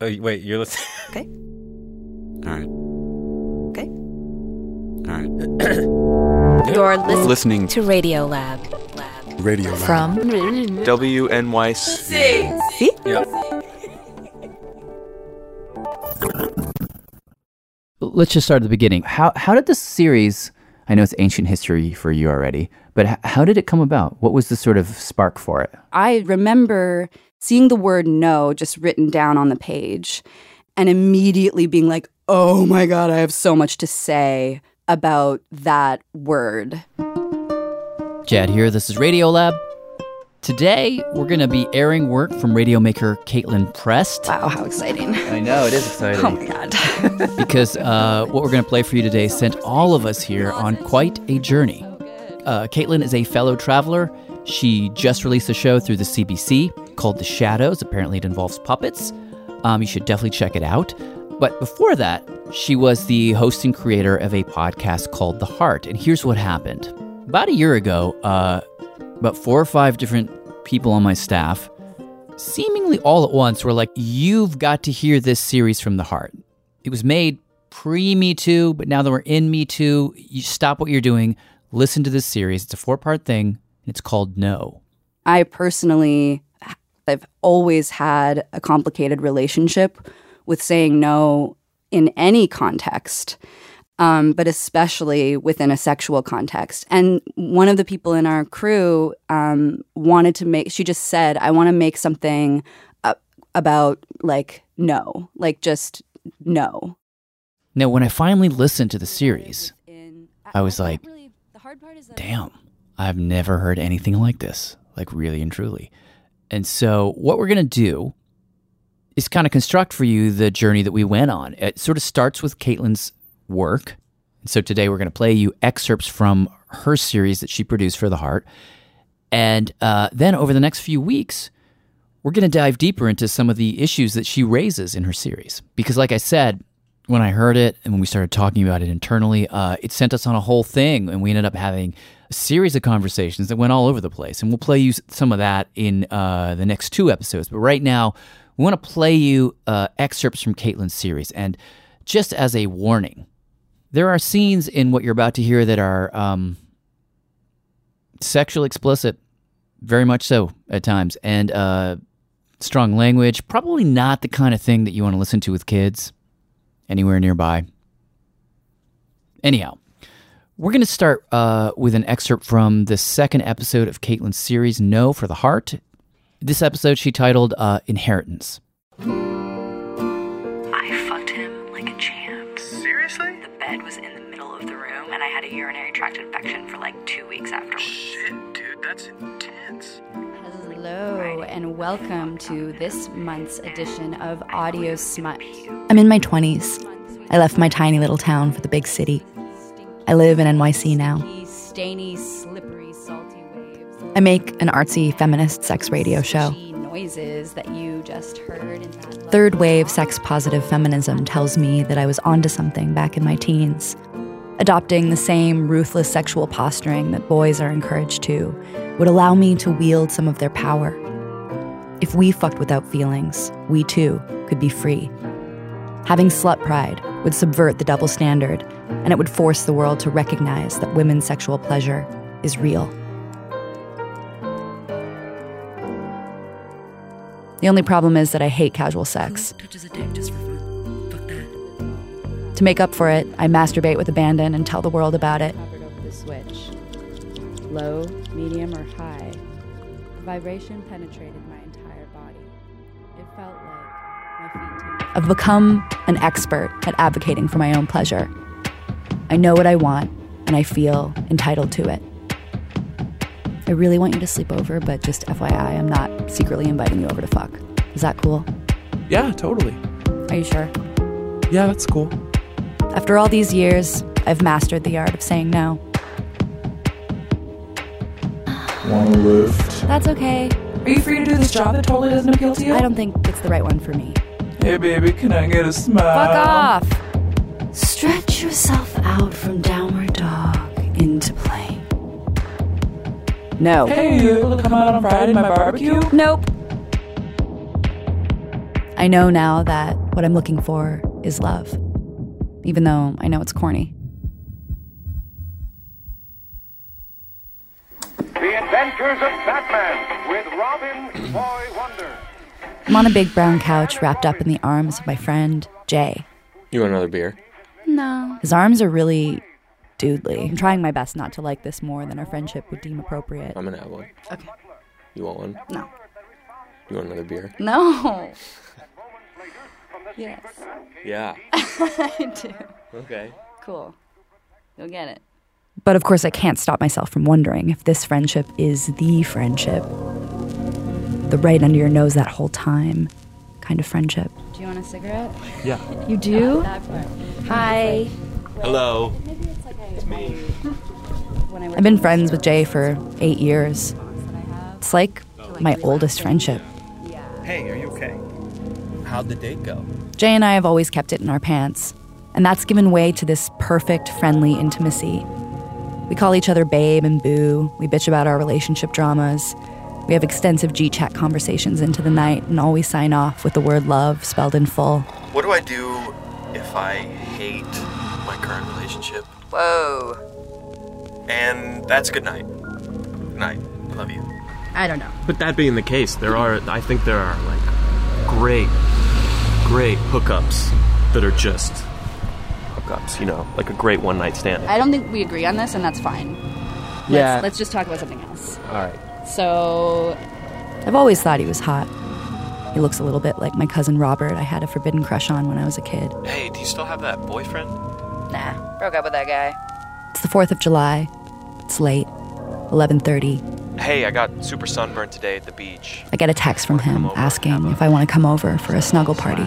Oh, wait, you're listening. Okay. All right. Okay. All right. You're listening, Listening to Radiolab. Radio Lab. From WNYC. See? Yeah. Let's just start at the beginning. How how did this series? I know it's ancient history for you already, but how did it come about? What was the sort of spark for it? I remember seeing the word no just written down on the page and immediately being like, oh my God, I have so much to say about that word. Jad here. This is Radiolab. Today we're going to be airing work from radio maker Kaitlin Prest. Wow, how exciting. I know it is exciting. Oh my God. because uh, what we're going to play for you today sent all of us here on quite a journey. Uh, Kaitlin is a fellow traveler. She just released a show through the CBC called The Shadows. Apparently, it involves puppets. Um, you should definitely check it out. But before that, she was the host and creator of a podcast called The Heart. And here's what happened. About a year ago, uh, about four or five different people on my staff, seemingly all at once, were like, You've got to hear this series from The Heart. It was made pre Me Too, but now that we're in Me Too, you stop what you're doing, listen to this series. It's a four part thing, it's called No. I personally, I've always had a complicated relationship with saying no in any context, um, but especially within a sexual context. And one of the people in our crew um, wanted to make, she just said, I want to make something uh, about like no, like just no. Now, when I finally listened to the series, I was like, damn, I've never heard anything like this, like really and truly. And so, what we're going to do is kind of construct for you the journey that we went on. It sort of starts with Kaitlin's work. And so, today we're going to play you excerpts from her series that she produced for The Heart. And uh, then, over the next few weeks, we're going to dive deeper into some of the issues that she raises in her series. Because, like I said, when I heard it and when we started talking about it internally, uh, it sent us on a whole thing, and we ended up having series of conversations that went all over the place. And we'll play you some of that in uh, the next two episodes. But right now, we want to play you uh, excerpts from Kaitlin's series. And just as a warning, there are scenes in what you're about to hear that are um, sexually explicit, very much so at times, and uh, strong language. Probably not the kind of thing that you want to listen to with kids anywhere nearby. Anyhow, we're going to start uh, with an excerpt from the second episode of Kaitlin's series, No for the Heart. This episode she titled uh, Inheritance. I fucked him like a champ. Seriously? The bed was in the middle of the room, and I had a urinary tract infection for like two weeks afterwards. Shit, dude, that's intense. Hello, and welcome to this month's edition of Audio Smut. I'm in my 20s. I left my tiny little town for the big city. I live in NYC now. Stainy, slippery, salty waves. I make an artsy feminist sex radio show. Noises that you just heard in that Third wave sex positive feminism tells me that I was onto something back in my teens. Adopting the same ruthless sexual posturing that boys are encouraged to would allow me to wield some of their power. If we fucked without feelings, we too could be free. Having slut pride would subvert the double standard, and it would force the world to recognize that women's sexual pleasure is real. The only problem is that I hate casual sex. Touches a dick just for fun. Fuck that. To make up for it, I masturbate with abandon and tell the world about it. The switch. Low, medium, or high. The vibration penetrated my entire body. It felt like my feet tingled. I've become an expert at advocating for my own pleasure. I know what I want, and I feel entitled to it. I really want you to sleep over, but just FYI, I'm not secretly inviting you over to fuck. Is that cool? Yeah, totally. Are you sure? Yeah, that's cool. After all these years, I've mastered the art of saying no. Want a lift? That's okay. Are you free to do this job that totally doesn't appeal to you? I don't think it's the right one for me. Hey, baby, can I get a smile? Fuck off! Stretch yourself out from downward dog into plane. No. Hey, you able to come out on Friday to my barbecue? Nope. I know now that what I'm looking for is love, even though I know it's corny. The Adventures of Batman with Robin Boy Wonder. I'm on a big brown couch wrapped up in the arms of my friend, Jay. You want another beer? No. His arms are really dudely. I'm trying my best not to like this more than our friendship would deem appropriate. I'm gonna have one. Okay. You want one? No. You want another beer? No. yes. Yeah. I do. Okay. Cool. You'll get it. But of course, I can't stop myself from wondering if this friendship is the friendship. The right under your nose that whole time kind of friendship. Do you want a cigarette? Yeah. You do? Hi. Hello. It's me. I've been friends with Jay for eight years. It's like my oldest friendship. Hey, are you okay? How'd the date go? Jay and I have always kept it in our pants, and that's given way to this perfect, friendly intimacy. We call each other babe and boo. We bitch about our relationship dramas. We have extensive G chat conversations into the night and always sign off with the word love spelled in full. What do I do if I hate my current relationship? Whoa. And that's good night. Good night. I love you. I don't know. But that being the case, there are, I think there are like great, great hookups that are just hookups, you know, like a great one night stand. I don't think we agree on this, and that's fine. Yeah. Let's, let's just talk about something else. All right. So, I've always thought he was hot. He looks a little bit like my cousin Robert I had a forbidden crush on when I was a kid. Hey, do you still have that boyfriend? Nah, broke up with that guy. It's the 4th of July. It's late. 11:30. Hey, I got super sunburned today at the beach. I get a text from him asking if I want to come over for a snuggle party.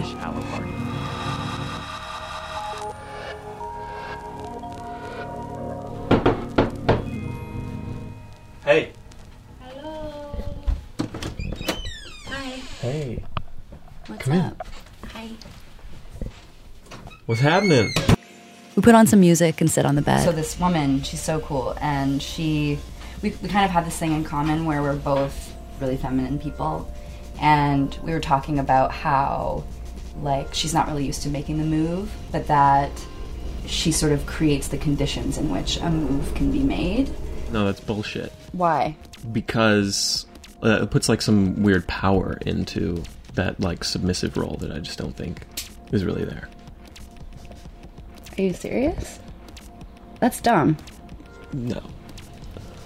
What's happening? We put on some music and sit on the bed. so this woman, she's so cool, and she, we, we kind of have this thing in common where we're both really feminine people, and we were talking about how, like, she's not really used to making the move, but that she sort of creates the conditions in which a move can be made. No, that's bullshit. Why? Because uh, it puts like some weird power into that like submissive role that I just don't think is really there. Are you serious? That's dumb. No.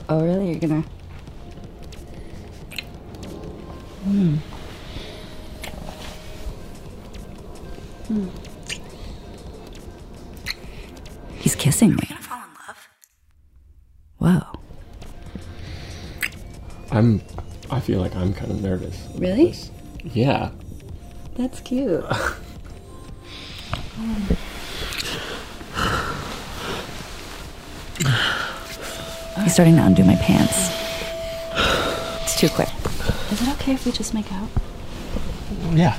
Oh, really? You're gonna. Hmm. Hmm. He's kissing me. You're gonna fall in love? Whoa. I'm. I feel like I'm kind of nervous. Really? Yeah. That's cute. He's starting to undo my pants. It's too quick. Is it okay if we just make out? Yeah.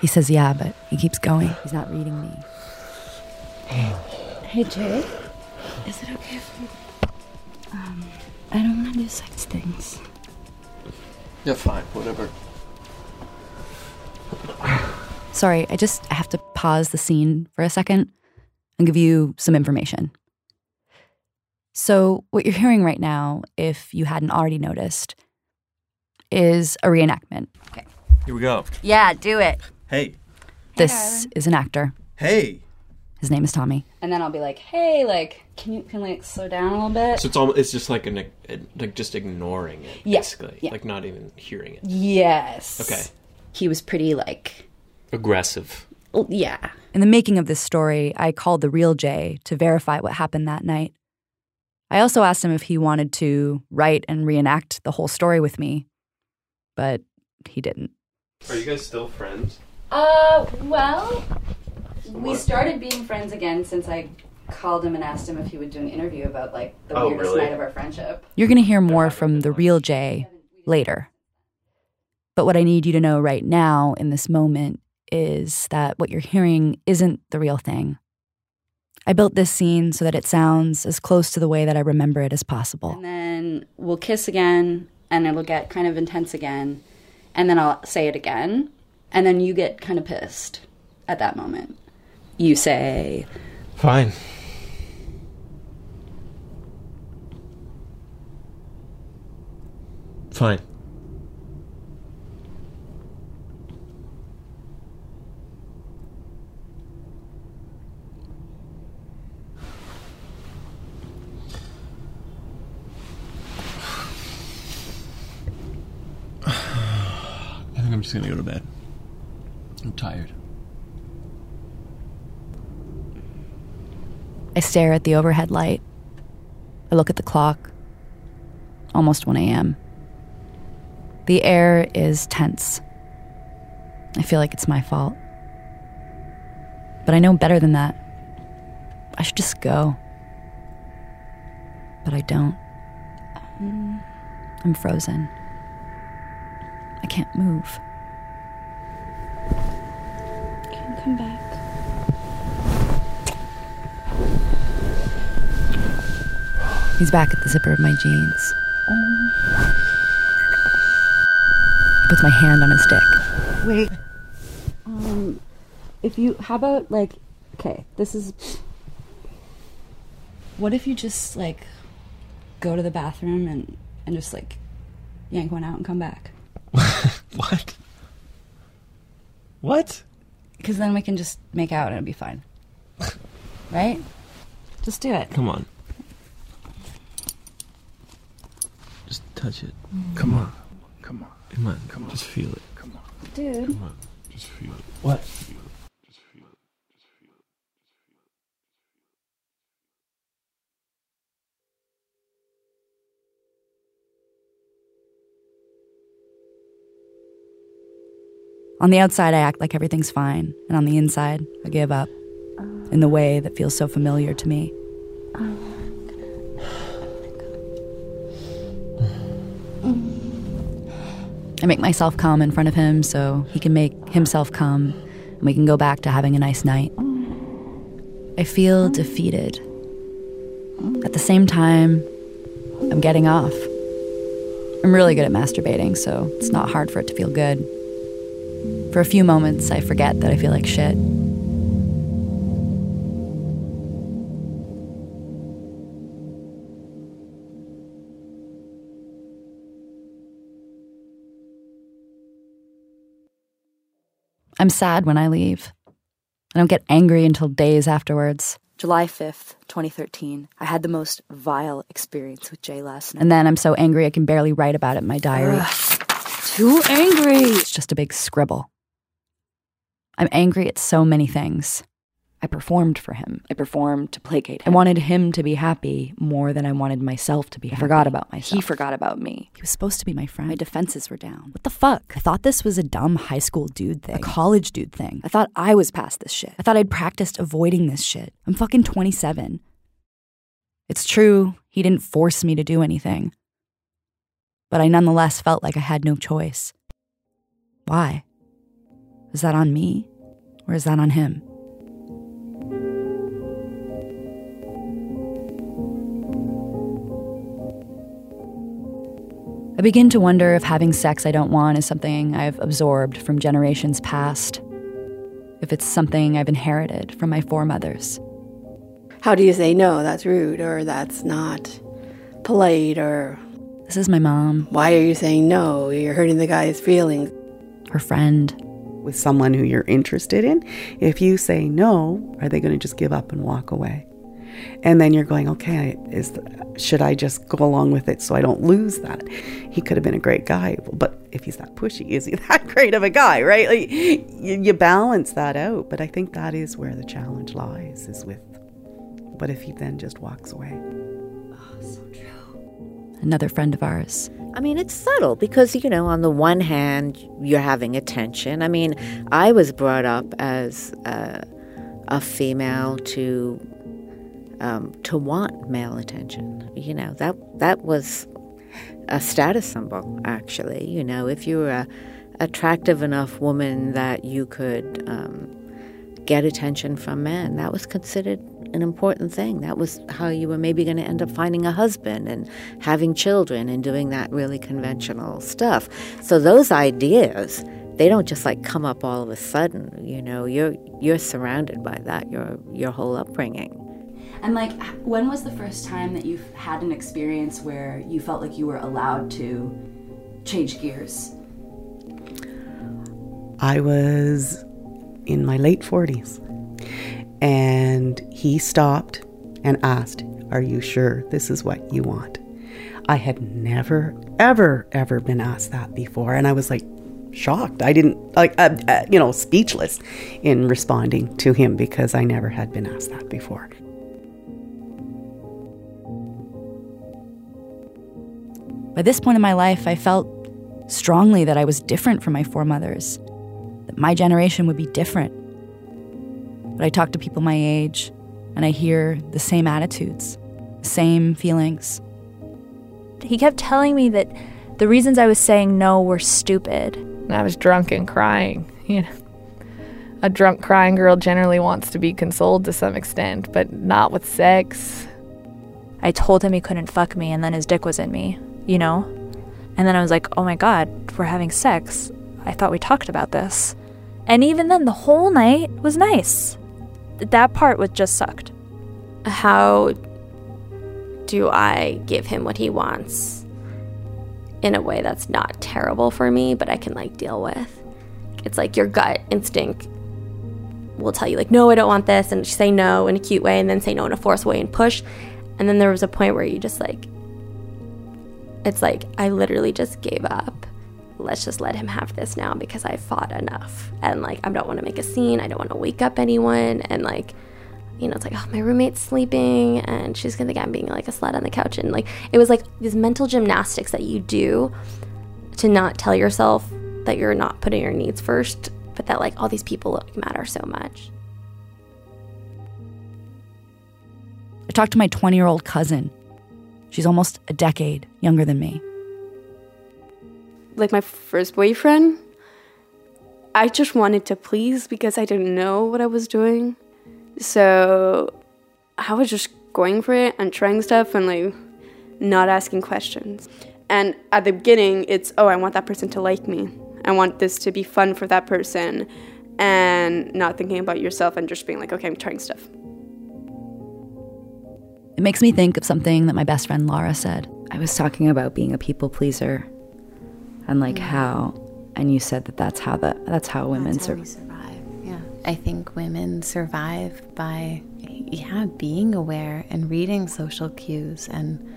He says yeah, but he keeps going. He's not reading me. Hey, Jay. Is it okay if we. Um, I don't want to do sex things. Yeah, fine, whatever. Sorry, I just have to pause the scene for a second and give you some information. So, what you're hearing right now, if you hadn't already noticed, is a reenactment. Okay. Here we go. Yeah, do it. Hey. This is an actor. Hey. His name is Tommy. And then I'll be like, hey, like, can you can like slow down a little bit? So it's all it's just like an like just ignoring it, Yeah, basically, yeah. like not even hearing it. yes. Okay. He was pretty like, Aggressive. oh, yeah. In the making of this story, I called the real Jay to verify what happened that night. I also asked him if he wanted to write and reenact the whole story with me, but he didn't. Are you guys still friends? Uh, well, we started being friends again since I called him and asked him if he would do an interview about like the Oh, weirdest really? night of our friendship. You're going to hear more from the real Jay later. But what I need you to know right now in this moment is that what you're hearing isn't the real thing. I built this scene so that it sounds as close to the way that I remember it as possible. And then we'll kiss again, and it'll get kind of intense again, and then I'll say it again, and then you get kind of pissed at that moment. You say, Fine. Fine. I'm just gonna go to bed. I'm tired. I stare at the overhead light. I look at the clock. Almost 1 a.m. The air is tense. I feel like it's my fault. But I know better than that. I should just go. But I don't. Um. I'm frozen. I can't move. Come back? He's back at the zipper of my jeans. He puts my hand on his dick. Wait. Um, if you, how about like, okay, this is. What if you just like go to the bathroom and and just like yank one out and come back? What? What? Because then we can just make out and it'll be fine. right? Just do it. Come on. Just touch it. Mm. Come on. Come on. Come on. Come on. Just feel it. Come on. Dude. Come on. Just feel it. What? On the outside, I act like everything's fine, and on the inside, I give up in the way that feels so familiar to me. I make myself come in front of him so he can make himself come, and we can go back to having a nice night. I feel defeated. At the same time, I'm getting off. I'm really good at masturbating, so it's not hard for it to feel good. For a few moments, I forget that I feel like shit. I'm sad when I leave. I don't get angry until days afterwards. July 5th, 2013. I had the most vile experience with Jay last night. And then I'm so angry I can barely write about it in my diary. Too angry! It's just a big scribble. I'm angry at so many things. I performed for him. I performed to placate him. I wanted him to be happy more than I wanted myself to be happy. I forgot about myself. He forgot about me. He was supposed to be my friend. My defenses were down. What the fuck? I thought this was a dumb high school dude thing. A college dude thing. I thought I was past this shit. I thought I'd practiced avoiding this shit. I'm fucking 27. It's true, he didn't force me to do anything. But I nonetheless felt like I had no choice. Why? Is that on me? Or is that on him? I begin to wonder if having sex I don't want is something I've absorbed from generations past, if it's something I've inherited from my foremothers. How do you say no? That's rude, or that's not polite, or. This is my mom. Why are you saying no? You're hurting the guy's feelings. Her friend. With someone who you're interested in, if you say no, are they going to just give up and walk away? And then you're going, okay, is should I just go along with it so I don't lose that? He could have been a great guy, but if he's that pushy, is he that great of a guy, right? Like, you, you balance that out, but I think that is where the challenge lies, is with, what if he then just walks away? Oh, so true. Another friend of ours. I mean, it's subtle because, you know, on the one hand, you're having attention. I mean, I was brought up as a, a female to um, to want male attention. You know, that that was a status symbol, actually. You know, if you were a attractive enough woman that you could um, get attention from men, that was considered an important thing. That was how you were maybe going to end up finding a husband and having children and doing that really conventional stuff. So those ideas, they don't just like come up all of a sudden. You know, you're you're surrounded by that your your whole upbringing. And like, when was the first time that you've had an experience where you felt like you were allowed to change gears? I was in my late 40s. And he stopped and asked, Are you sure this is what you want? I had never, ever, ever been asked that before. And I was like, shocked. I didn't, like, uh, uh, you know, speechless in responding to him because I never had been asked that before. By this point in my life, I felt strongly that I was different from my foremothers, that my generation would be different. But I talk to people my age, and I hear the same attitudes, same feelings. He kept telling me that the reasons I was saying no were stupid. And I was drunk and crying, you know. A drunk crying girl generally wants to be consoled to some extent, but not with sex. I told him he couldn't fuck me, and then his dick was in me you know? And then I was like, oh my God, we're having sex. I thought we talked about this. And even then, the whole night was nice. That part was just sucked. How do I give him what he wants in a way that's not terrible for me, but I can like deal with? It's like your gut instinct will tell you, like, no, I don't want this, and say no in a cute way, and then say no in a forced way and push. And then there was a point where you just like it's like I literally just gave up. Let's just let him have this now because I fought enough. And like I don't want to make a scene. I don't want to wake up anyone. And like, you know, it's like, oh, my roommate's sleeping and she's gonna think I'm being like a slut on the couch. And like it was like these mental gymnastics that you do to not tell yourself that you're not putting your needs first, but that like all these people matter so much. I talked to my 20 year old cousin She's almost a decade younger than me. Like my first boyfriend, I just wanted to please because I didn't know what I was doing. So I was just going for it and trying stuff and like not asking questions. And at the beginning, it's, oh, I want that person to like me. I want this to be fun for that person. And not thinking about yourself and just being like, okay, I'm trying stuff. It makes me think of something that my best friend Laura said. I was talking about being a people pleaser and like how and you said that that's how the that's how women that's sur- survive. Yeah. I think women survive by yeah, being aware and reading social cues and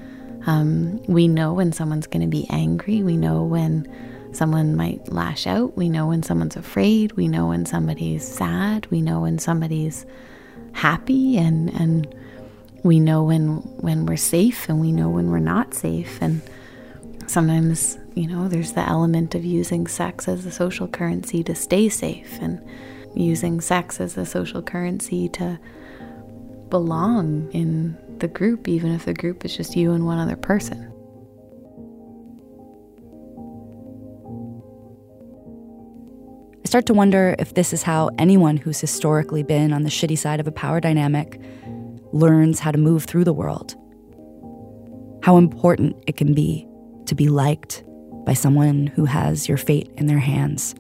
um, we know when someone's going to be angry. We know when someone might lash out. We know when someone's afraid. We know when somebody's sad. We know when somebody's happy and and we know when when we're safe and we know when we're not safe and sometimes you know there's the element of using sex as a social currency to stay safe and using sex as a social currency to belong in the group even if the group is just you and one other person I start to wonder if this is how anyone who's historically been on the shitty side of a power dynamic learns how to move through the world. How important it can be to be liked by someone who has your fate in their hands.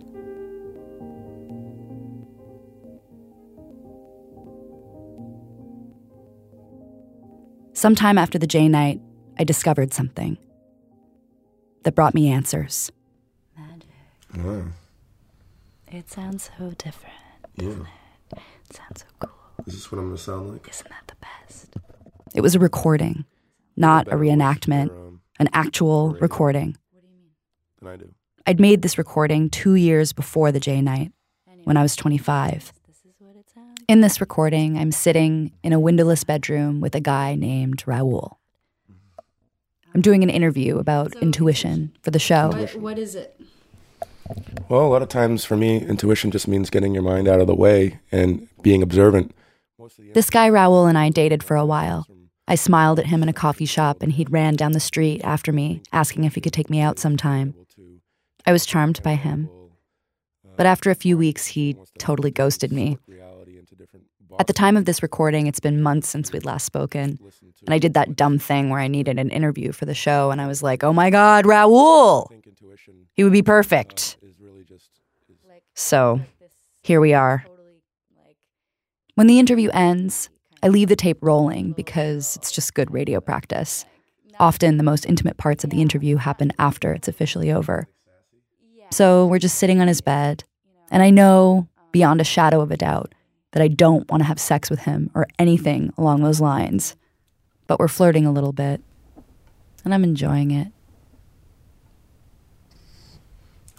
Sometime after the Jay night, I discovered something that brought me answers. Magic. Wow. It sounds so different. Yeah. It sounds so cool. Is this what I'm gonna sound like? Isn't that the best? It was a recording, not a reenactment, um, an actual recording. Than I do. I'd made this recording two years before the Jay night, when I was 25. In this recording, I'm sitting in a windowless bedroom with a guy named Raoul. I'm doing an interview about intuition for the show. what is it? Well, a lot of times for me, intuition just means getting your mind out of the way and being observant. This guy Raoul and I dated for a while. I smiled at him in a coffee shop and he'd ran down the street after me, asking if he could take me out sometime. I was charmed by him. But after a few weeks, he totally ghosted me. At the time of this recording, it's been months since we'd last spoken. And I did that dumb thing where I needed an interview for the show, and I was like, oh my God, Raoul! He would be perfect. So here we are. When the interview ends, I leave the tape rolling because it's just good radio practice. Often, the most intimate parts of the interview happen after it's officially over. So we're just sitting on his bed, and I know, beyond a shadow of a doubt, that I don't want to have sex with him or anything along those lines. But we're flirting a little bit, and I'm enjoying it.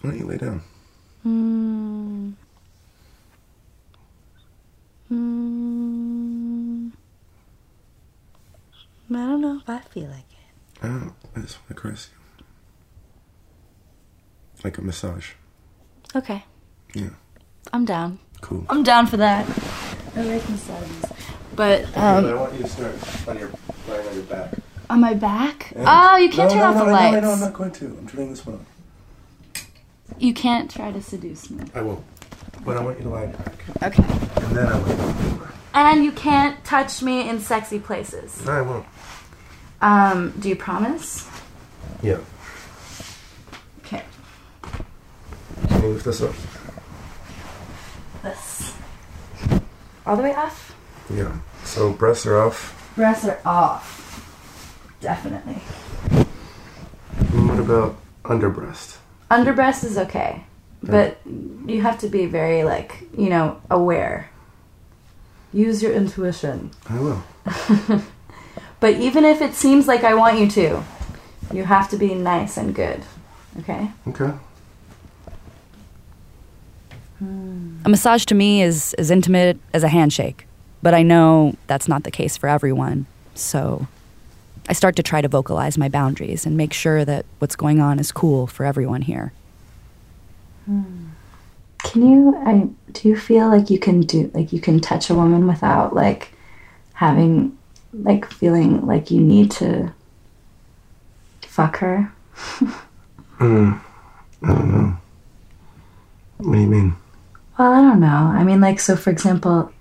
Why don't you lay down? Hmm. Hmm. I don't know if I feel like it. I don't. I just want to caress you. Like a massage. Okay, Yeah. I'm down. Cool. I'm down for that. I like massages. But, um I want you to start on your lying on your back. on my back? Yeah. Oh, you can't No, turn no, off no, the no, lights. No, no, I'm not going to. I'm turning this one on. You can't try to seduce me. I won't. But I want you to lie on your back. Okay. And then I want you to. And you can't touch me in sexy places. No, I won't. Um, do you promise? Yeah. Lift this up? This. All the way off? Yeah. So breasts are off. Breasts are off. Definitely. And what about under breast? Under breast is okay. But you have to be very, like, you know, aware. Use your intuition. I will. But even if it seems like I want you to, you have to be nice and good. Okay? Okay. A massage to me is as intimate as a handshake, but I know that's not the case for everyone. So I start to try to vocalize my boundaries and make sure that what's going on is cool for everyone here. Can you I do you feel like you can do like you can touch a woman without like having like feeling like you need to fuck her? Mm. I don't know. What do you mean? Well, I don't know. I mean, like, so for example,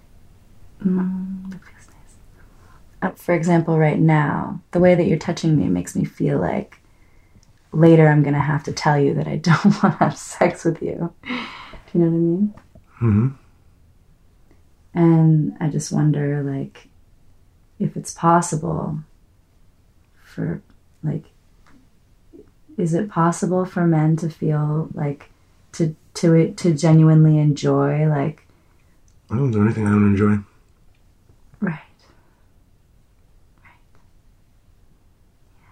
mm, that feels nice. Uh, for example, right now, the way that you're touching me makes me feel like later I'm gonna have to tell you that I don't want to have sex with you. Do you know what I mean? Mm-hmm. And I just wonder, like, if it's possible for, like, is it possible for men to feel like to to to genuinely enjoy like I don't do anything I don't enjoy. Right. Right. Yeah.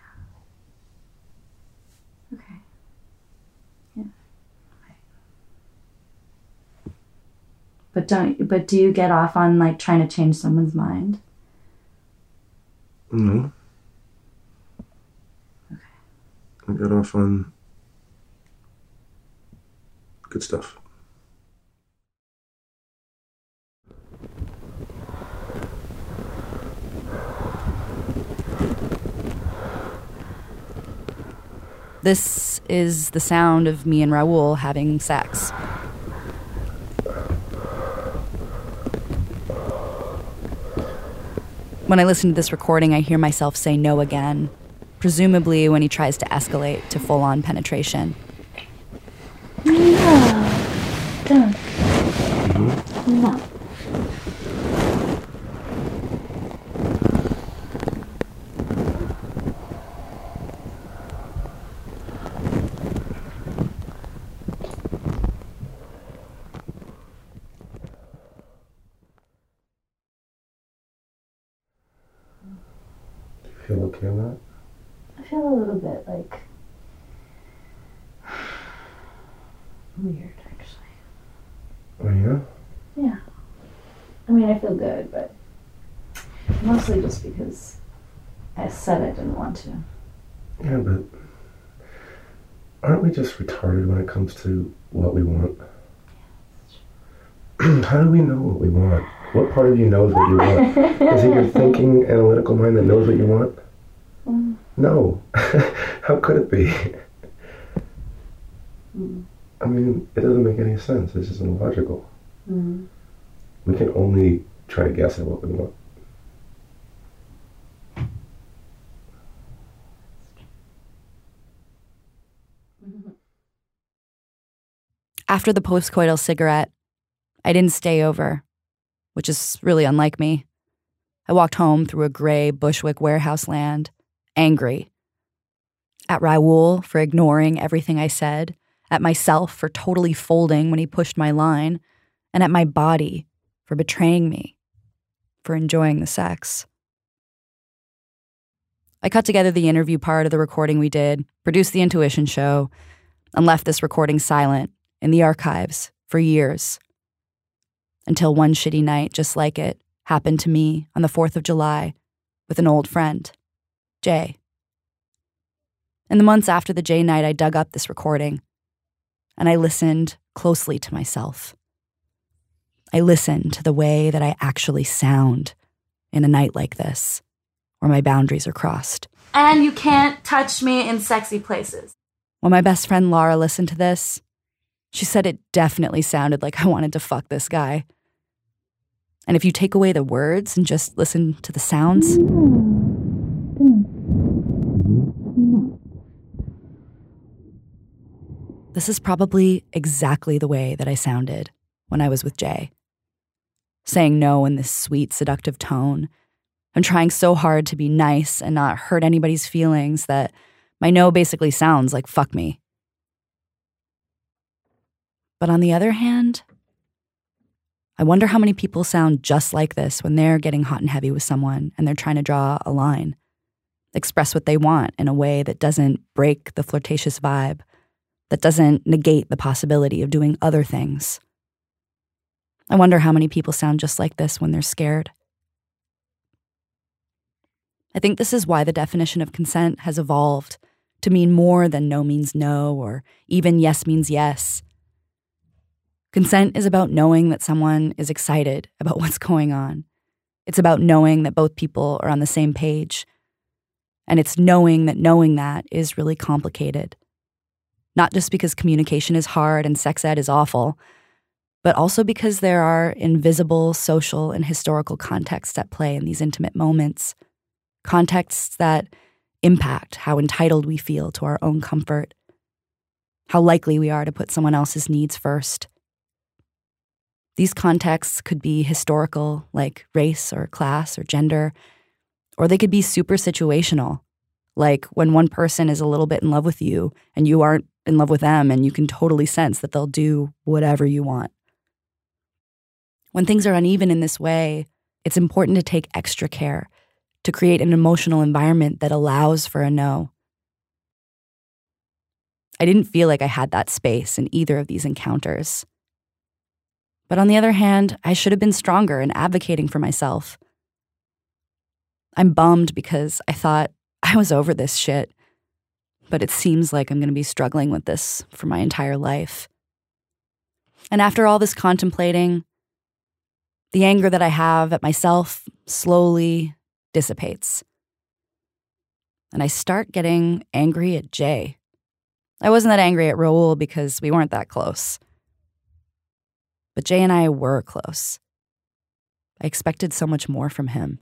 Okay. Yeah. Right. But don't but do you get off on like trying to change someone's mind? No. Okay. I got off on good stuff. This is the sound of me and Raoul having sex. When I listen to this recording, I hear myself say no again, presumably when he tries to escalate to full on penetration. No. Don't. No. Do you feel okay with that? I feel a little bit like weird, actually. Oh, yeah? Yeah. I mean, I feel good, but mostly just because I said I didn't want to. Yeah, but aren't we just retarded when it comes to what we want? How do we know what we want? What part of you knows what you want? Is it your thinking, analytical mind that knows what you want? Mm. No. How could it be? Mm. I mean, it doesn't make any sense. It's just illogical. Mm. We can only try to guess at what we want. After the postcoital cigarette, I didn't stay over, which is really unlike me. I walked home through a gray Bushwick warehouse land, angry. At Raoul for ignoring everything I said, at myself for totally folding when he pushed my line, and at my body for betraying me, for enjoying the sex. I cut together the interview part of the recording we did, produced the intuition show, and left this recording silent in the archives for years. Until one shitty night just like it happened to me on the 4th of July with an old friend, Jay. In the months after the Jay night, I dug up this recording and I listened closely to myself. I listened to the way that I actually sound in a night like this, where my boundaries are crossed. And you can't touch me in sexy places. When my best friend Laura listened to this, she said it definitely sounded like I wanted to fuck this guy. And if you take away the words and just listen to the sounds, this is probably exactly the way that I sounded when I was with Jay. Saying no in this sweet, seductive tone. I'm trying so hard to be nice and not hurt anybody's feelings that my no basically sounds like fuck me. But on the other hand, I wonder how many people sound just like this when they're getting hot and heavy with someone and they're trying to draw a line, express what they want in a way that doesn't break the flirtatious vibe, that doesn't negate the possibility of doing other things. I wonder how many people sound just like this when they're scared. I think this is why the definition of consent has evolved to mean more than no means no or even yes means yes. Consent is about knowing that someone is excited about what's going on. It's about knowing that both people are on the same page. And it's knowing that knowing that is really complicated. Not just because communication is hard and sex ed is awful, but also because there are invisible social and historical contexts at play in these intimate moments. Contexts that impact how entitled we feel to our own comfort, how likely we are to put someone else's needs first. These contexts could be historical, like race or class or gender, or they could be super situational, like when one person is a little bit in love with you and you aren't in love with them, and you can totally sense that they'll do whatever you want. When things are uneven in this way, it's important to take extra care to create an emotional environment that allows for a no. I didn't feel like I had that space in either of these encounters. But on the other hand, I should have been stronger in advocating for myself. I'm bummed because I thought I was over this shit, but it seems like I'm going to be struggling with this for my entire life. And after all this contemplating, the anger that I have at myself slowly dissipates. And I start getting angry at Jay. I wasn't that angry at Raoul because we weren't that close. But Jay and I were close. I expected so much more from him.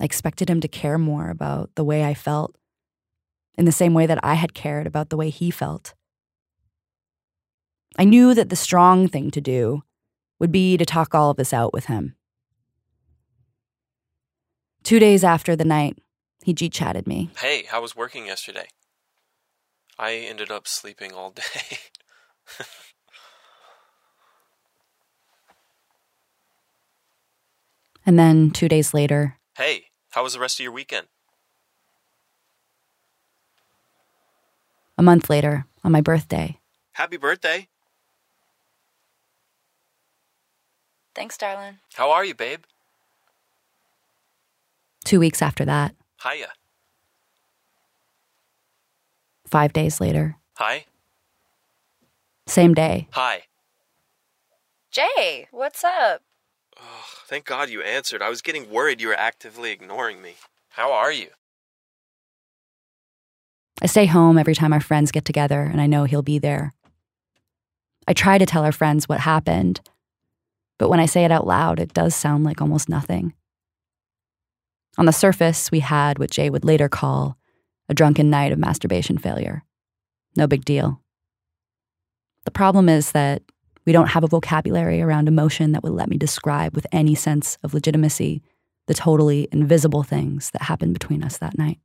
I expected him to care more about the way I felt, in the same way that I had cared about the way he felt. I knew that the strong thing to do would be to talk all of this out with him. Two days after the night, he G chatted me. Hey, how was working yesterday? I ended up sleeping all day. And then two days later, hey, how was the rest of your weekend? a month later, on my birthday, Happy birthday. Thanks, darling. How are you, babe? two weeks after that, Hiya. five days later, Hi. same day, Hi. Jay, what's up? Thank God you answered. I was getting worried you were actively ignoring me. How are you? I stay home every time our friends get together and I know he'll be there. I try to tell our friends what happened, but when I say it out loud, it does sound like almost nothing. On the surface, we had what Jay would later call a drunken night of masturbation failure. No big deal. The problem is that we don't have a vocabulary around emotion that would let me describe with any sense of legitimacy the totally invisible things that happened between us that night.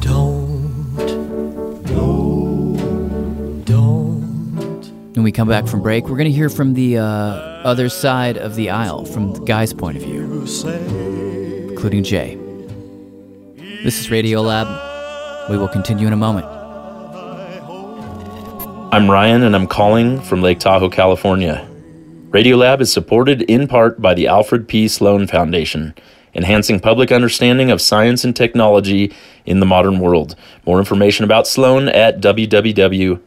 Don't know. Don't. When we come back from break, we're going to hear from the uh, other side of the aisle, from the guy's point of view, including Jay. This is Radiolab. We will continue in a moment. I'm Ryan, and I'm calling from Lake Tahoe, California. Radiolab is supported in part by the Alfred P. Sloan Foundation, enhancing public understanding of science and technology in the modern world. More information about Sloan at www.sloan.org.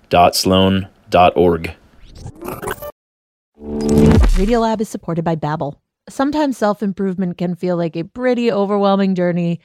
Radiolab is supported by Babbel. Sometimes self-improvement can feel like a pretty overwhelming journey.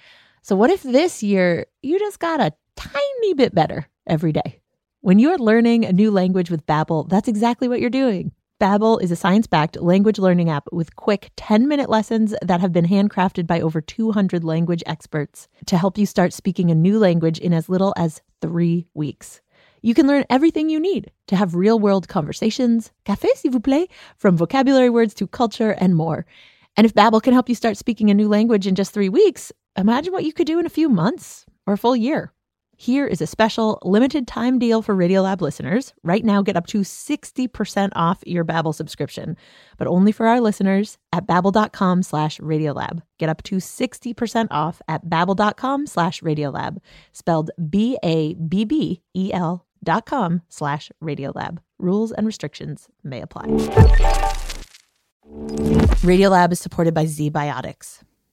So what if this year you just got a tiny bit better every day? When you're learning a new language with Babbel, that's exactly what you're doing. Babbel is a science-backed language learning app with quick 10-minute lessons that have been handcrafted by over 200 language experts to help you start speaking a new language in as little as 3 weeks. You can learn everything you need to have real-world conversations, café s'il vous plaît, from vocabulary words to culture and more. And if Babbel can help you start speaking a new language in just 3 weeks, imagine what you could do in a few months or a full year. Here is a special limited time deal for Radiolab listeners. Right now, get up to 60% off your Babbel subscription, but only for our listeners at babbel.com slash Radiolab. Get up to 60% off at babbel.com slash Radiolab, spelled B-A-B-B-E-L dot com slash Radiolab. Rules and restrictions may apply. Radiolab is supported by ZBiotics.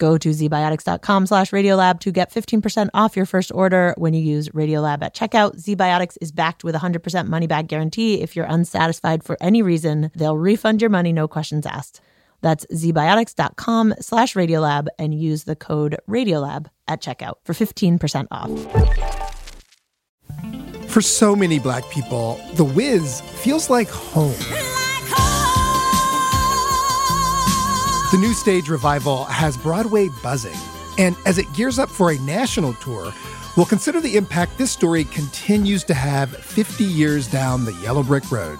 Go to zbiotics.com slash radiolab to get 15% off your first order when you use Radiolab at checkout. ZBiotics is backed with a 100% money back guarantee. If you're unsatisfied for any reason, they'll refund your money, no questions asked. That's zbiotics.com slash radiolab and use the code radiolab at checkout for 15% off. For so many black people, The Wiz feels like home. The new stage revival has Broadway buzzing, and as it gears up for a national tour, we'll consider the impact this story continues to have 50 years down the yellow brick road.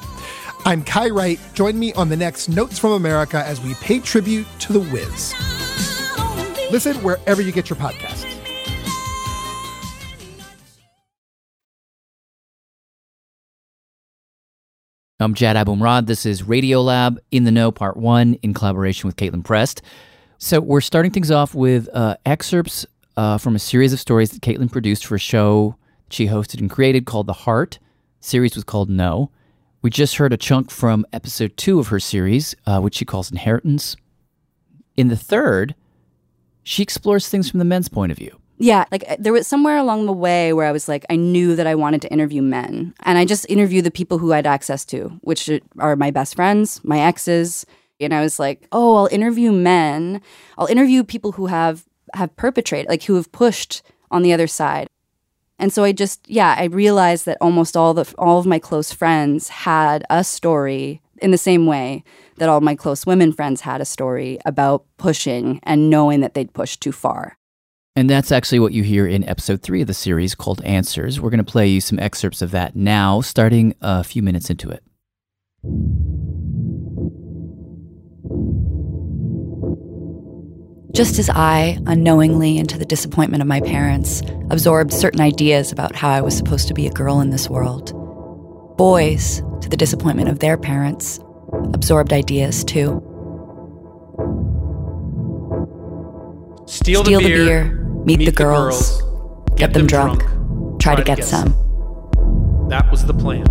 I'm Kai Wright. Join me on the next Notes from America as we pay tribute to The Wiz. Listen wherever you get your podcasts. I'm Jad Abumrad. This is Radiolab in the No Part 1 in collaboration with Kaitlin Prest. So we're starting things off with uh, excerpts uh, from a series of stories that Kaitlin produced for a show she hosted and created called The Heart. The series was called No. We just heard a chunk from episode two of her series, uh, which she calls Inheritance. In the third, she explores things from the men's point of view, yeah, like uh, there was somewhere along the way where I was like, I knew that I wanted to interview men. And I just interviewed the people who I had access to, which are my best friends, my exes. And I was like, oh, I'll interview men. I'll interview people who have have perpetrated, like who have pushed on the other side. And so I just, yeah, I realized that almost all the all of my close friends had a story in the same way that all my close women friends had a story about pushing and knowing that they'd pushed too far. And that's actually what you hear in episode three of the series called Answers. We're going to play you some excerpts of that now, starting a few minutes into it. Just as I, unknowingly and to the disappointment of my parents, absorbed certain ideas about how I was supposed to be a girl in this world, boys, to the disappointment of their parents, absorbed ideas too. Steal, Steal the, the beer, beer, meet, the, girls, get, them, drunk, try, to get, some. That was the plan.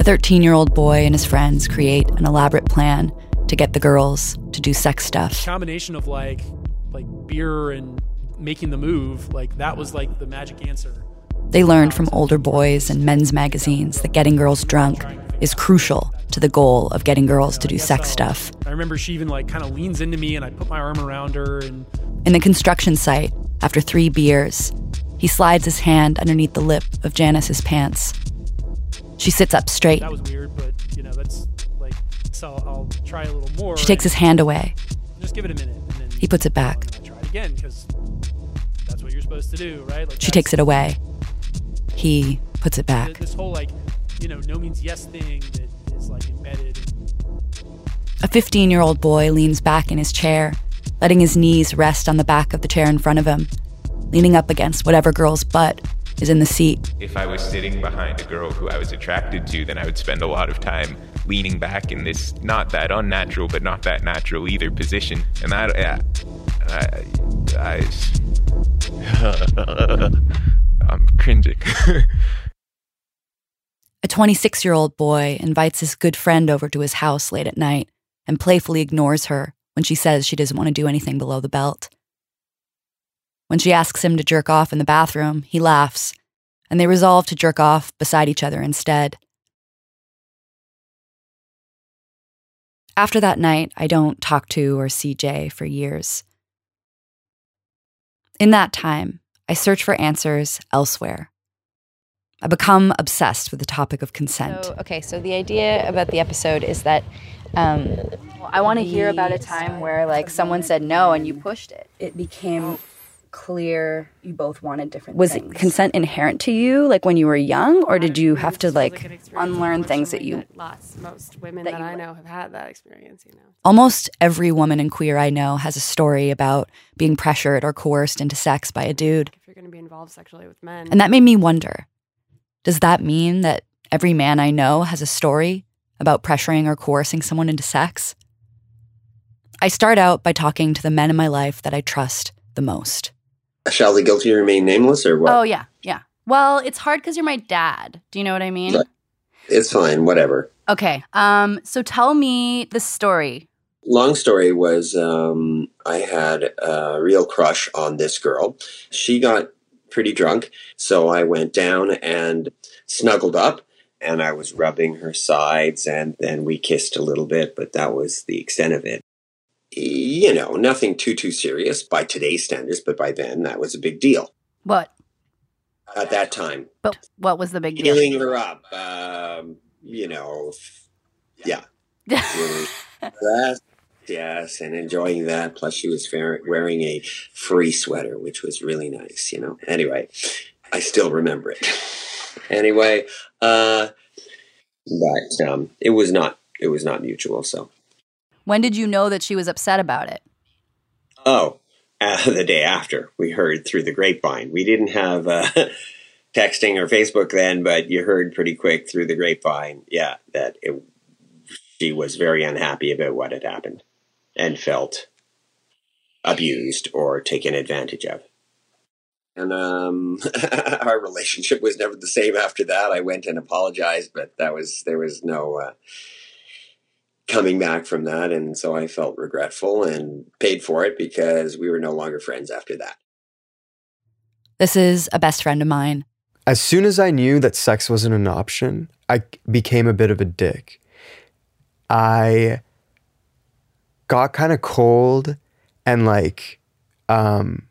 A 13 year old boy and his friends create an elaborate plan to get the girls to do sex stuff. Combination of like like beer and making the move, like that was like the magic answer. They learned from older boys and men's magazines that getting girls drunk is crucial to the goal of getting girls to do sex stuff. I remember she even like kind of leans into me and I put my arm around her and In the construction site, after three beers, he slides his hand underneath the lip of Janice's pants. She sits up straight. that was weird, but you know, that's like so I'll, try a little more. She takes his hand away. Just give it a minute and then He puts it back. try it again because that's what you're supposed to do, right? Like She takes it away. He puts it back. This whole like, you know, no means yes thing that is like embedded. A 15 year old boy leans back in his chair, letting his knees rest on the back of the chair in front of him, leaning up against whatever girl's butt is in the seat. If I was sitting behind a girl who I was attracted to, then I would spend a lot of time leaning back in this not that unnatural, but not that natural either position. And that, yeah, I, I, I'm cringing. A 26 year old boy invites his good friend over to his house late at night and playfully ignores her when she says she doesn't want to do anything below the belt. When she asks him to jerk off in the bathroom, he laughs, and they resolve to jerk off beside each other instead. After that night, I don't talk to or see Jay for years. In that time, I search for answers elsewhere. I become obsessed with the topic of consent. So, okay, so the idea about the episode is that um, I want to hear about a time where like someone said no and you pushed it. It became clear you both wanted different was things. it consent inherent to you like when you were young or did you have to like unlearn things that you lots most women that, I know have had that experience, you know. Almost every woman and queer I know has a story about being pressured or coerced into sex by a dude. If you're going to be involved sexually with men. And that made me wonder does that mean that every man I know has a story about pressuring or coercing someone into sex? I start out by talking to the men in my life that I trust the most. Shall the guilty remain nameless or what? Oh yeah, yeah. Well, it's hard cuz you're my dad. Do you know what I mean? Right. It's fine, whatever. Okay. Um so tell me the story. Long story was um, I had a real crush on this girl. She got pretty drunk, so I went down and snuggled up and I was rubbing her sides and then we kissed a little bit, but that was the extent of it. You know, nothing too too serious by today's standards, but by then that was a big deal What? at that time. But what was the big deal? Healing her up, um, you know, yeah. Yes, and enjoying that. Plus, she was wearing a free sweater, which was really nice, you know. Anyway, I still remember it. anyway, uh, but um, it was not it was not mutual. So, When did you know that she was upset about it? oh, uh, the day after we heard through the grapevine. We didn't have uh, texting or Facebook then, but you heard pretty quick through the grapevine, yeah, that it, she was very unhappy about what had happened and felt abused or taken advantage of. And um, our relationship was never the same after that. I went and apologized, but that was there was no uh, coming back from that. And so I felt regretful and paid for it because we were no longer friends after that. This is a best friend of mine. As soon as I knew that sex wasn't an option, I became a bit of a dick. I got kind of cold and like um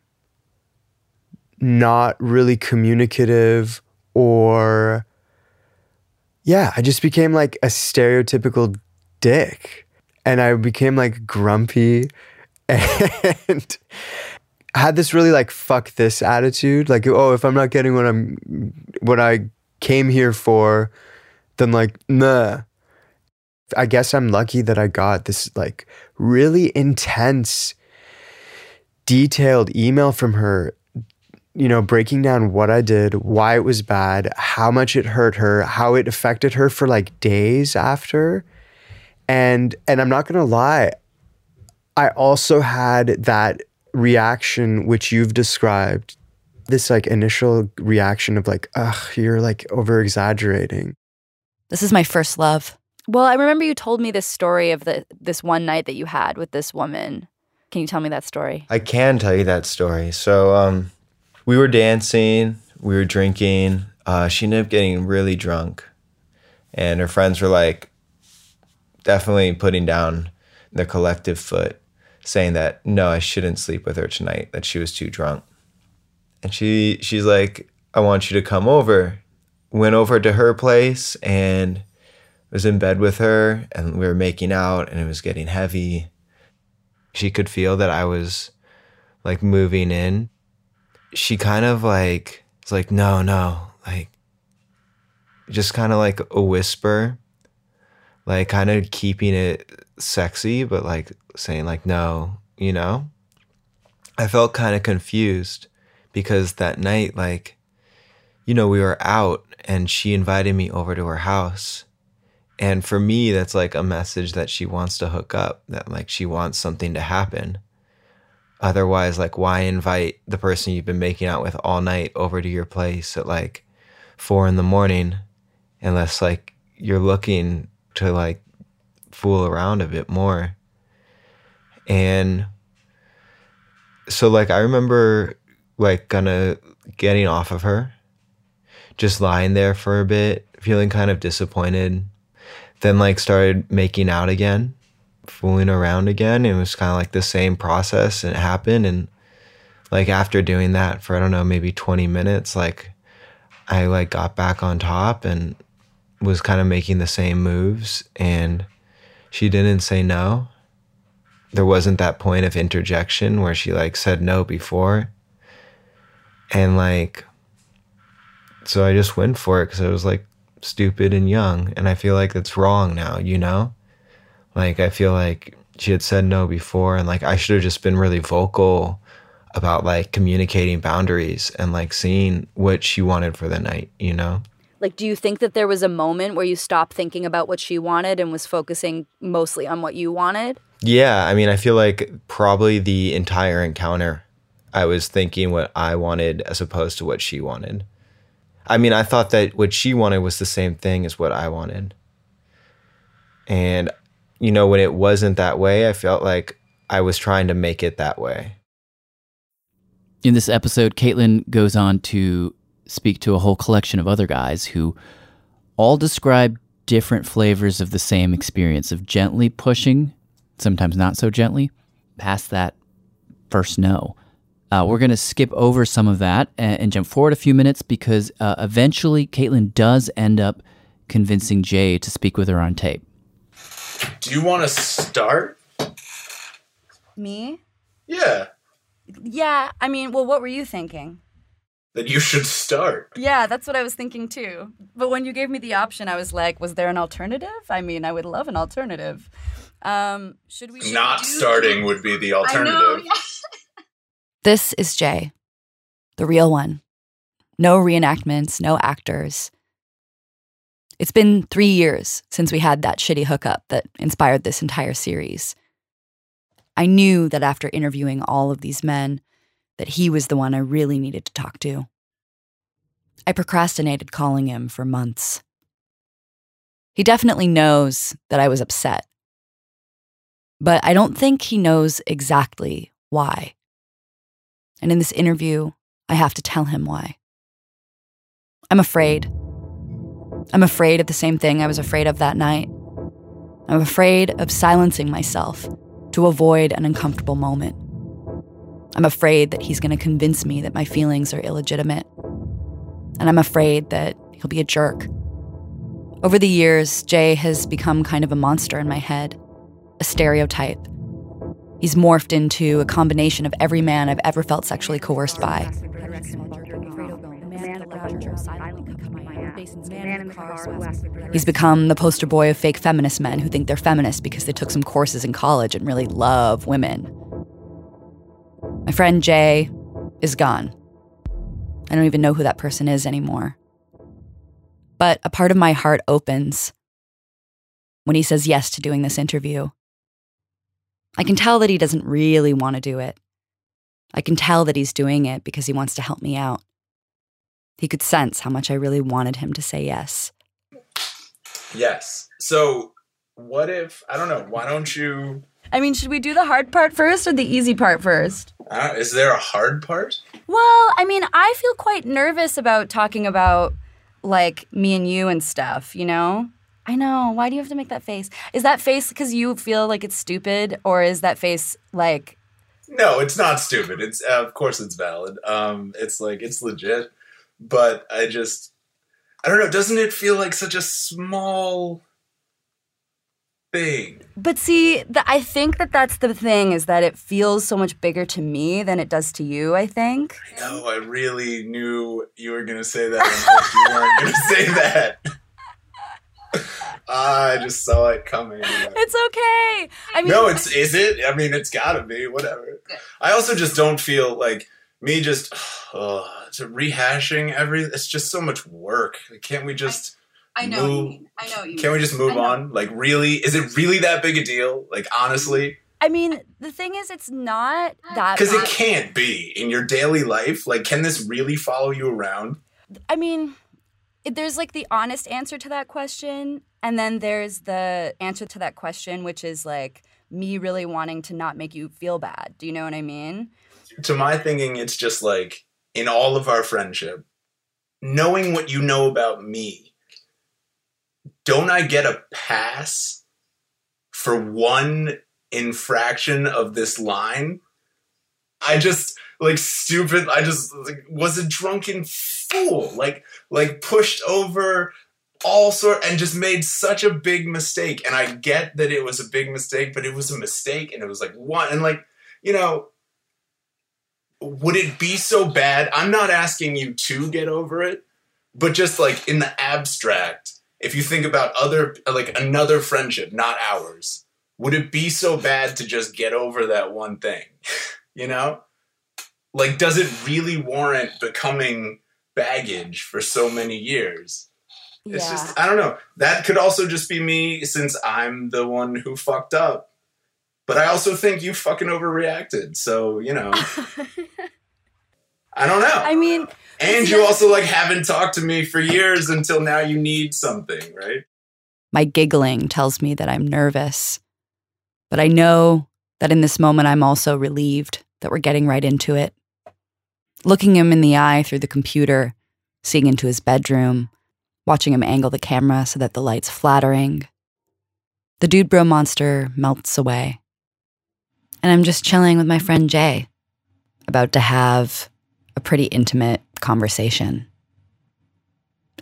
not really communicative or yeah, I just became like a stereotypical dick. And I became like grumpy and had this really like fuck this attitude. Like, oh, if I'm not getting what I'm what I came here for, then like, nah. I guess I'm lucky that I got this like really intense, detailed email from her, you know, breaking down what I did, why it was bad, how much it hurt her, how it affected her for like days after. And and I'm not gonna lie, I also had that reaction which you've described, this like initial reaction of like, ugh, you're like over exaggerating. This is my first love. Well, I remember you told me this story of the this one night that you had with this woman. Can you tell me that story? I can tell you that story. So, um, we were dancing, we were drinking. Uh, she ended up getting really drunk, and her friends were like, definitely putting down their collective foot, saying that no, I shouldn't sleep with her tonight. That she was too drunk, and she she's like, I want you to come over. Went over to her place and was in bed with her and we were making out and it was getting heavy. She could feel that I was like moving in. She kind of like was like, no, no, like just kind of like a whisper, like kind of keeping it sexy, but like saying like, no, you know? I felt kind of confused because that night, like, you know, we were out and she invited me over to her house and for me, that's like a message that she wants to hook up, that like she wants something to happen. Otherwise, like, why invite the person you've been making out with all night over to your place at like four in the morning, unless like you're looking to like fool around a bit more. And so, like, I remember like of getting off of her, just lying there for a bit, feeling kind of disappointed then like started making out again, fooling around again. It was kind of like the same process and it happened. And like after doing that for, I don't know, maybe 20 minutes, like I like got back on top and was kind of making the same moves and she didn't say no. There wasn't that point of interjection where she like said no before. And like, so I just went for it because I was like, stupid and young. And I feel like it's wrong now, you know? Like, I feel like she had said no before, and like, I should have just been really vocal about like communicating boundaries and like seeing what she wanted for the night, you know? Like, do you think that there was a moment where you stopped thinking about what she wanted and was focusing mostly on what you wanted? Yeah. I mean, I feel like probably the entire encounter, I was thinking what I wanted as opposed to what she wanted. I mean, I thought that what she wanted was the same thing as what I wanted. And, you know, when it wasn't that way, I felt like I was trying to make it that way. In this episode, Kaitlin goes on to speak to a whole collection of other guys who all describe different flavors of the same experience of gently pushing, sometimes not so gently, past that first no. Uh, we're going to skip over some of that and, and, jump forward a few minutes because uh, eventually Kaitlin does end up convincing Jay to speak with her on tape. Do you want to start? Me? Yeah. Yeah, I mean, well, what were you thinking? That you should start. Yeah, that's what I was thinking too. But when you gave me the option, I was like, was there an alternative? I mean, I would love an alternative. Um, should we not do- starting would be the alternative. This is Jay, the real one. No reenactments, no actors. It's been three years since we had that shitty hookup that inspired this entire series. I knew that after interviewing all of these men, that he was the one I really needed to talk to. I procrastinated calling him for months. He definitely knows that I was upset But I don't think he knows exactly why. And in this interview, I have to tell him why. I'm afraid. I'm afraid of the same thing I was afraid of that night. I'm afraid of silencing myself to avoid an uncomfortable moment. I'm afraid that he's going to convince me that my feelings are illegitimate. And I'm afraid that he'll be a jerk. Over the years, Jay has become kind of a monster in my head, a stereotype. He's morphed into a combination of every man I've ever felt sexually coerced by. He's become the poster boy of fake feminist men who think they're feminists because they took some courses in college and really love women. My friend Jay is gone. I don't even know who that person is anymore. But a part of my heart opens when he says yes to doing this interview. I can tell that he doesn't really want to do it. I can tell that he's doing it because he wants to help me out. He could sense how much I really wanted him to say yes. Yes. So, what if I don't know? Why don't you? I mean, should we do the hard part first or the easy part first? Uh, is there a hard part? Well, I mean, I feel quite nervous about talking about like me and you and stuff, you know? I know. Why do you have to make that face? Is that face because you feel like it's stupid or is that face like No, it's not stupid. It's uh, of course it's valid. Um, it's like it's legit, but I just I don't know. Doesn't it feel like such a small thing? But see, the, I think that that's the thing is that it feels so much bigger to me than it does to you, I think. No, I really knew you were gonna say that. you weren't gonna say that. I just saw it coming. It's okay. I mean, no, it's is it? I mean, it's gotta be. Whatever. I also just don't feel like me just uh, rehashing every. It's just so much work. Can't we just? I know move- mean. I know you Can we just move on? Like, really? Is it really that big a deal? Like, honestly? I mean, the thing is, it's not that. Because it can't be in your daily life. Like, can this really follow you around? I mean, there's like the honest answer to that question, and then there's the answer to that question, which is like me really wanting to not make you feel bad. Do you know what I mean? To my thinking, it's just like in all of our friendship, knowing what you know about me, don't I get a pass for one infraction of this line? I just like stupid. I just like, was a drunken fool. Like like pushed over all sort and just made such a big mistake. And I get that it was a big mistake, but it was a mistake, and it was like one and like you know. Would it be so bad? I'm not asking you to get over it, but just like in the abstract, if you think about other like another friendship, not ours, would it be so bad to just get over that one thing? you know? Like does it really warrant becoming baggage for so many years? It's just I don't know. That could also just be me since I'm the one who fucked up. But I also think you fucking overreacted. So, you know. I don't know. I mean, And you also like haven't talked to me for years until now you need something, right? My giggling tells me that I'm nervous. But I know that in this moment, I'm also relieved that we're getting right into it. Looking him in the eye through the computer, seeing into his bedroom, watching him angle the camera so that the light's flattering. The dude bro monster melts away. And I'm just chilling with my friend Jay, about to have a pretty intimate conversation.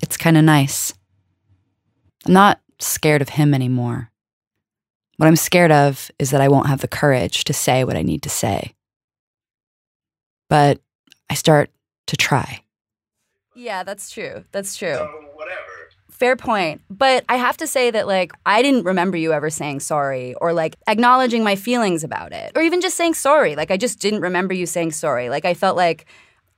It's kind of nice. I'm not scared of him anymore. What I'm scared of is that I won't have the courage to say what I need to say. But I start to try. Yeah, that's true. That's true. Fair point. But I have to say that, like, I didn't remember you ever saying sorry or, like, acknowledging my feelings about it or even just saying sorry. Like, I just didn't remember you saying sorry. Like, I felt like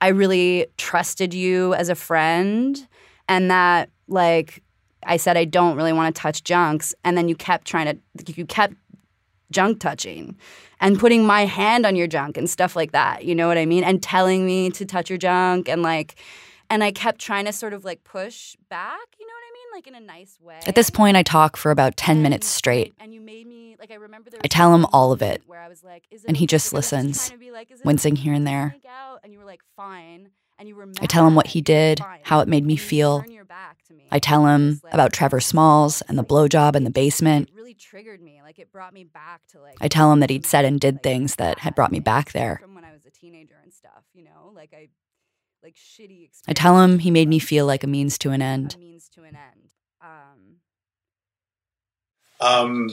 I really trusted you as a friend and that, like, I said I don't really want to touch junks. And then you kept trying to, you kept junk touching and putting my hand on your junk and stuff like that. You know what I mean? And telling me to touch your junk and like, and I kept trying to sort of like push back. You know what I mean? like in a nice way. At this point, I talk for about 10 minutes straight. And you made me, like, I tell him all of it, Where I was like, and he just listens, wincing here and there. I tell him what he did, how it made me feel. I tell him about Trevor Smalls and the blowjob in the basement. triggered me. Like it brought me back to like I tell him that he'd said and did things that had brought me back there. from when I was a teenager and stuff, you know? Like I like shitty I tell him he made me feel like a means to an end. means to an end. Um Um.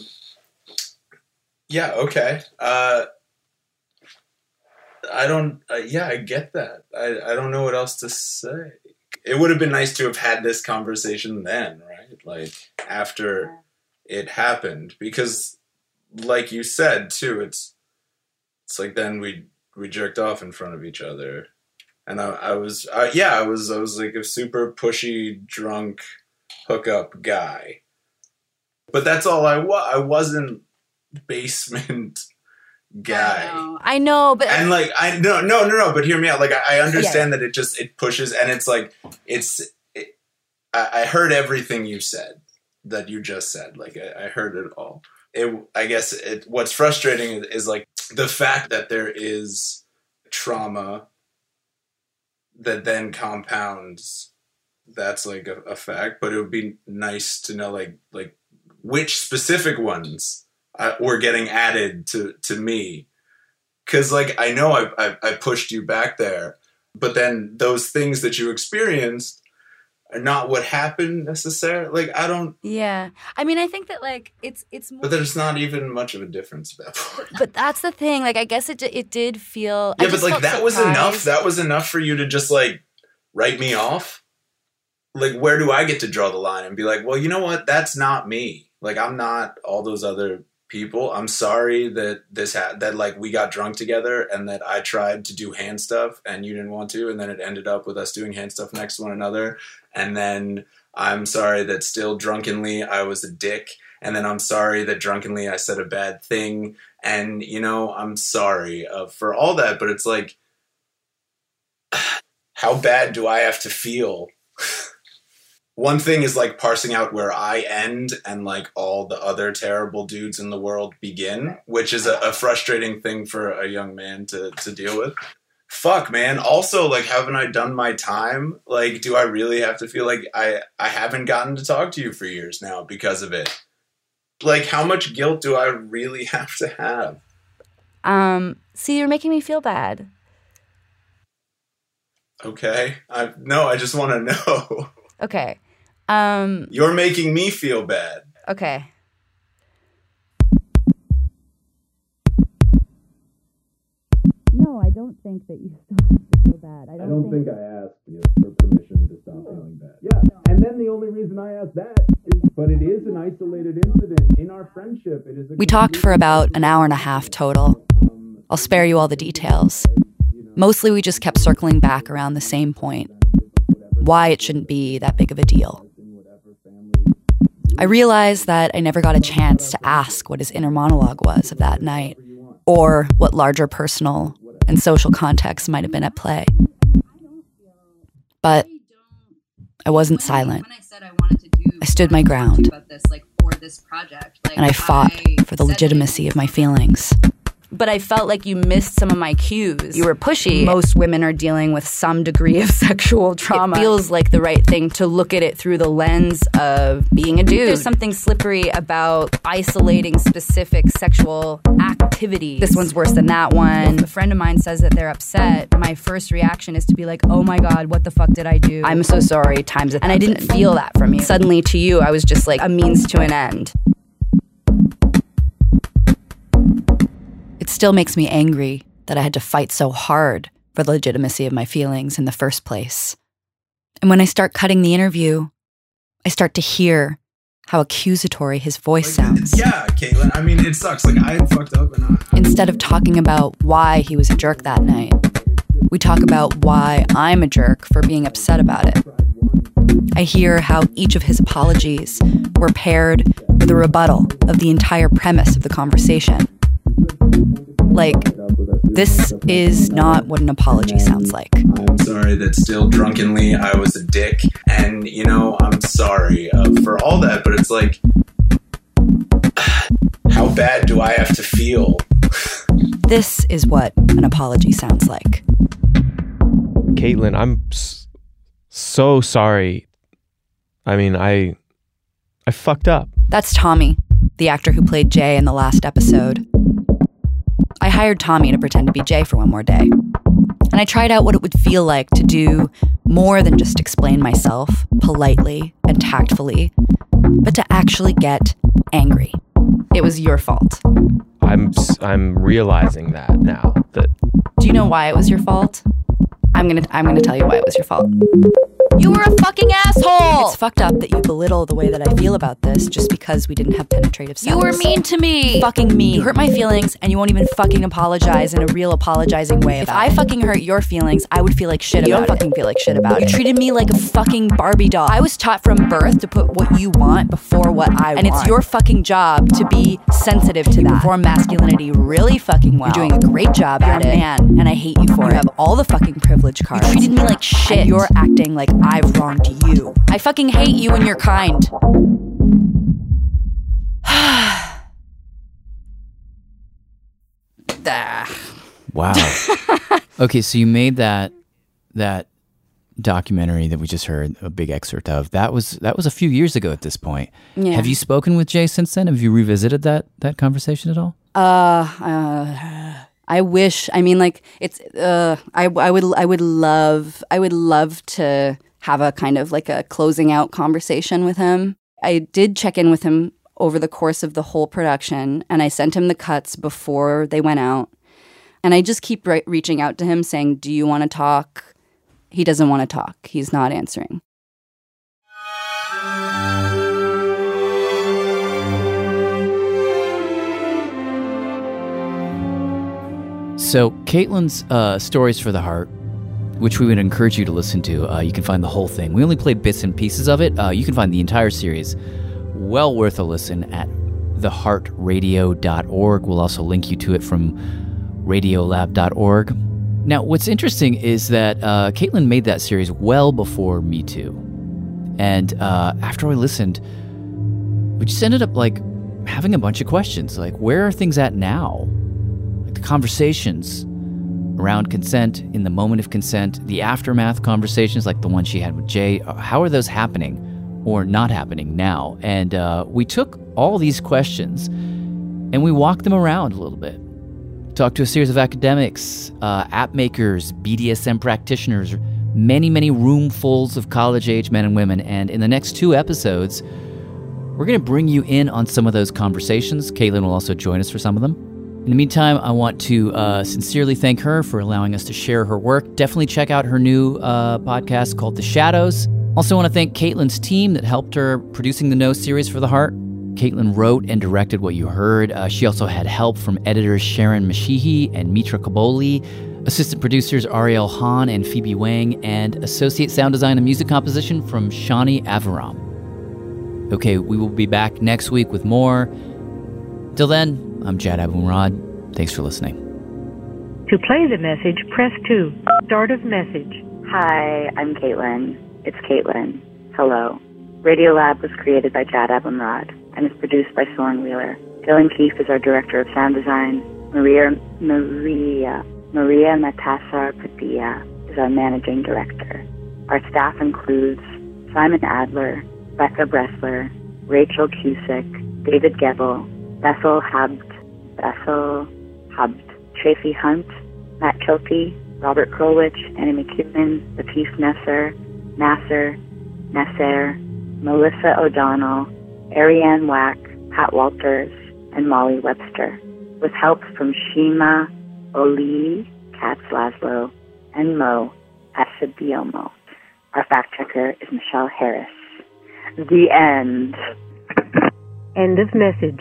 Yeah. Okay. Uh. I don't. Uh, yeah, I get that. I I don't know what else to say. It would have been nice to have had this conversation then, right? Like after it happened, because, like you said too, it's it's like then we we jerked off in front of each other, and I, I was uh, yeah, I was I was like a super pushy drunk hookup guy but that's all I was. I wasn't basement guy. I know, but And like I no no no no, but hear me out. Like I, I understand that it just it pushes and it's like it's. It, I, I heard everything you said that you just said. Like I, I heard it all. It I guess it. What's frustrating is, is like the fact that there is trauma that then compounds. That's like a, a fact, but it would be nice to know like like which specific ones uh, were getting added to to me. Because like i know I, I i pushed you back there but then those things that you experienced are not what happened necessarily like i don't yeah. I mean, I think that like it's it's more but there's not even much of a difference at that point but that's the thing. Like I guess it it did feel I yeah but just like that was enough. that was enough for you to just like write me off? Like where do i get to draw the line and be like well you know what? That's not me. Like i'm not all those other people. I'm sorry that this ha- that like we got drunk together and that i tried to do hand stuff and you didn't want to and then it ended up with us doing hand stuff next to one another. And then i'm sorry that still drunkenly i was a dick. And then i'm sorry that drunkenly i said a bad thing. And you know i'm sorry uh, for all that but it's like how bad do i have to feel one thing is like parsing out where I end and like all the other terrible dudes in the world begin, which is a, a frustrating thing for a young man to, to deal with. Fuck, man. Also, like, haven't I done my time? Like, do I really have to feel like I, I haven't gotten to talk to you for years now because of it? Like, how much guilt do I really have to have? Um, see, you're making me feel bad. Okay. I, no, I just want to know. Okay. Um, You're making me feel bad. okay. No, I don't think that you still have to feel bad. I don't, think, I asked you for permission to stop feeling bad. Yeah, and then the only reason I asked that is, but it is an isolated incident in our friendship. It is a We talked for about an hour and a half total. I'll spare you all the details. Mostly, we just kept circling back around the same point why it shouldn't be that big of a deal. I realized that I never got a chance to ask what his inner monologue was of that night, or what larger personal and social contexts might have been at play. But I wasn't silent. I stood my ground, and I fought for the legitimacy of my feelings. But I felt like you missed some of my cues. You were pushy. Most women are dealing with some degree of sexual trauma. It feels like the right thing to look at it through the lens of being a dude. There's something slippery about isolating specific sexual activities. This one's worse than that one. If a friend of mine says that they're upset, my first reaction is to be like, oh my God, what the fuck did I do? I'm so sorry, times And I didn't feel that from you. Suddenly to you, I was just like a means to an end. It still makes me angry that I had to fight so hard for the legitimacy of my feelings in the first place. And when I start cutting the interview, I start to hear how accusatory his voice sounds. Yeah, Kaitlin. I mean, it sucks. Like, I fucked up and I, Instead of talking about why he was a jerk that night, we talk about why I'm a jerk for being upset about it. I hear how each of his apologies were paired with a rebuttal of the entire premise of the conversation. Like, this is not what an apology sounds like. I'm sorry that still drunkenly I was a dick, and you know I'm sorry uh, for all that. But it's like, how bad do I have to feel? This is what an apology sounds like. Kaitlin, I'm so sorry. I mean, I I fucked up. That's Tommy, the actor who played Jay in the last episode. I hired Tommy to pretend to be Jay for one more day. And I tried out what it would feel like to do more than just explain myself politely and tactfully, but to actually get angry. It was your fault. I'm I'm realizing that now that Do you know why it was your fault? I'm gonna I'm gonna tell you why it was your fault. You were a fucking asshole! It's fucked up that you belittle the way that I feel about this just because we didn't have penetrative sex. You were mean to me. Fucking me. You hurt my feelings and you won't even fucking apologize in a real apologizing way. If I fucking hurt your feelings, I would feel like shit You about don't fucking feel like shit about it. You treated me like a fucking Barbie doll. I was taught from birth to put what you want before what I want. And it's your fucking job to be sensitive to that. Perform masculinity really fucking well. You're doing a great job at it. man, and I hate you for it. You have all the fucking privilege cards. You treated me like shit. And you're acting like I've wronged you. I fucking hate you and your kind. Wow. okay, so you made that that documentary that we just heard a big excerpt of. That was that was a few years ago at this point. Yeah. Have you spoken with Jay since then? Have you revisited that that conversation at all? Uh, uh, I wish. I mean, like it's. Uh, I I would I would love I would love to have a kind of like a closing out conversation with him. I did check in with him over the course of the whole production, and I sent him the cuts before they went out. And I just keep re- reaching out to him, saying, "Do you want to talk?" He doesn't want to talk. He's not answering. So, Kaitlin's uh, Stories for the Heart, which we would encourage you to listen to, uh, you can find the whole thing. We only played bits and pieces of it. Uh, you can find the entire series. Well worth a listen at theheartradio.org. We'll also link you to it from radiolab.org. Now, what's interesting is that uh, Kaitlin made that series well before Me Too. And uh, after I listened, we just ended up like having a bunch of questions like, where are things at now? The conversations around consent, in the moment of consent, the aftermath conversations like the one she had with Jay, uh, how are those happening or not happening now? And uh, we took all these questions and we walked them around a little bit. Talked to a series of academics, uh, app makers, BDSM practitioners, many, many roomfuls of college age men and women. And in the next two episodes, we're going to bring you in on some of those conversations. Kaitlin will also join us for some of them. In the meantime, I want to uh, sincerely thank her for allowing us to share her work. Definitely check out her new uh, podcast called The Shadows. Also, want to thank Kaitlin's team that helped her producing the No series for the Heart. Kaitlin wrote and directed what you heard. Uh, she also had help from editors Sharon Mashihi and Mitra Kaboli, assistant producers Ariel Hahn and Phoebe Wang, and associate sound design and music composition from Shani Aviram. Okay, we will be back next week with more. Till then, I'm Jad Abumrad. Thanks for listening. To play the message, press 2. Start of message. Hi, I'm Kaitlin. It's Kaitlin. Hello. Radiolab was created by Jad Abumrad and is produced by Soren Wheeler. Dylan Keefe is our director of sound design. Maria Maria Maria Matasar Padilla is our managing director. Our staff includes Simon Adler, Becca Bressler, Rachel Cusick, David Gebel, Bethel Habte, Bethel Habte, Tracy Hunt, Matt Kielty, Robert Krulwich, Annie McEwen, Latif Nesser, Nasser, Nasser, Melissa O'Donnell, Arianne Wack, Pat Walters, and Molly Webster, with help from Shima, Oli, Katz Laszlo, and Mo Asabiomo. Our fact checker is Michelle Harris. The end. End of message.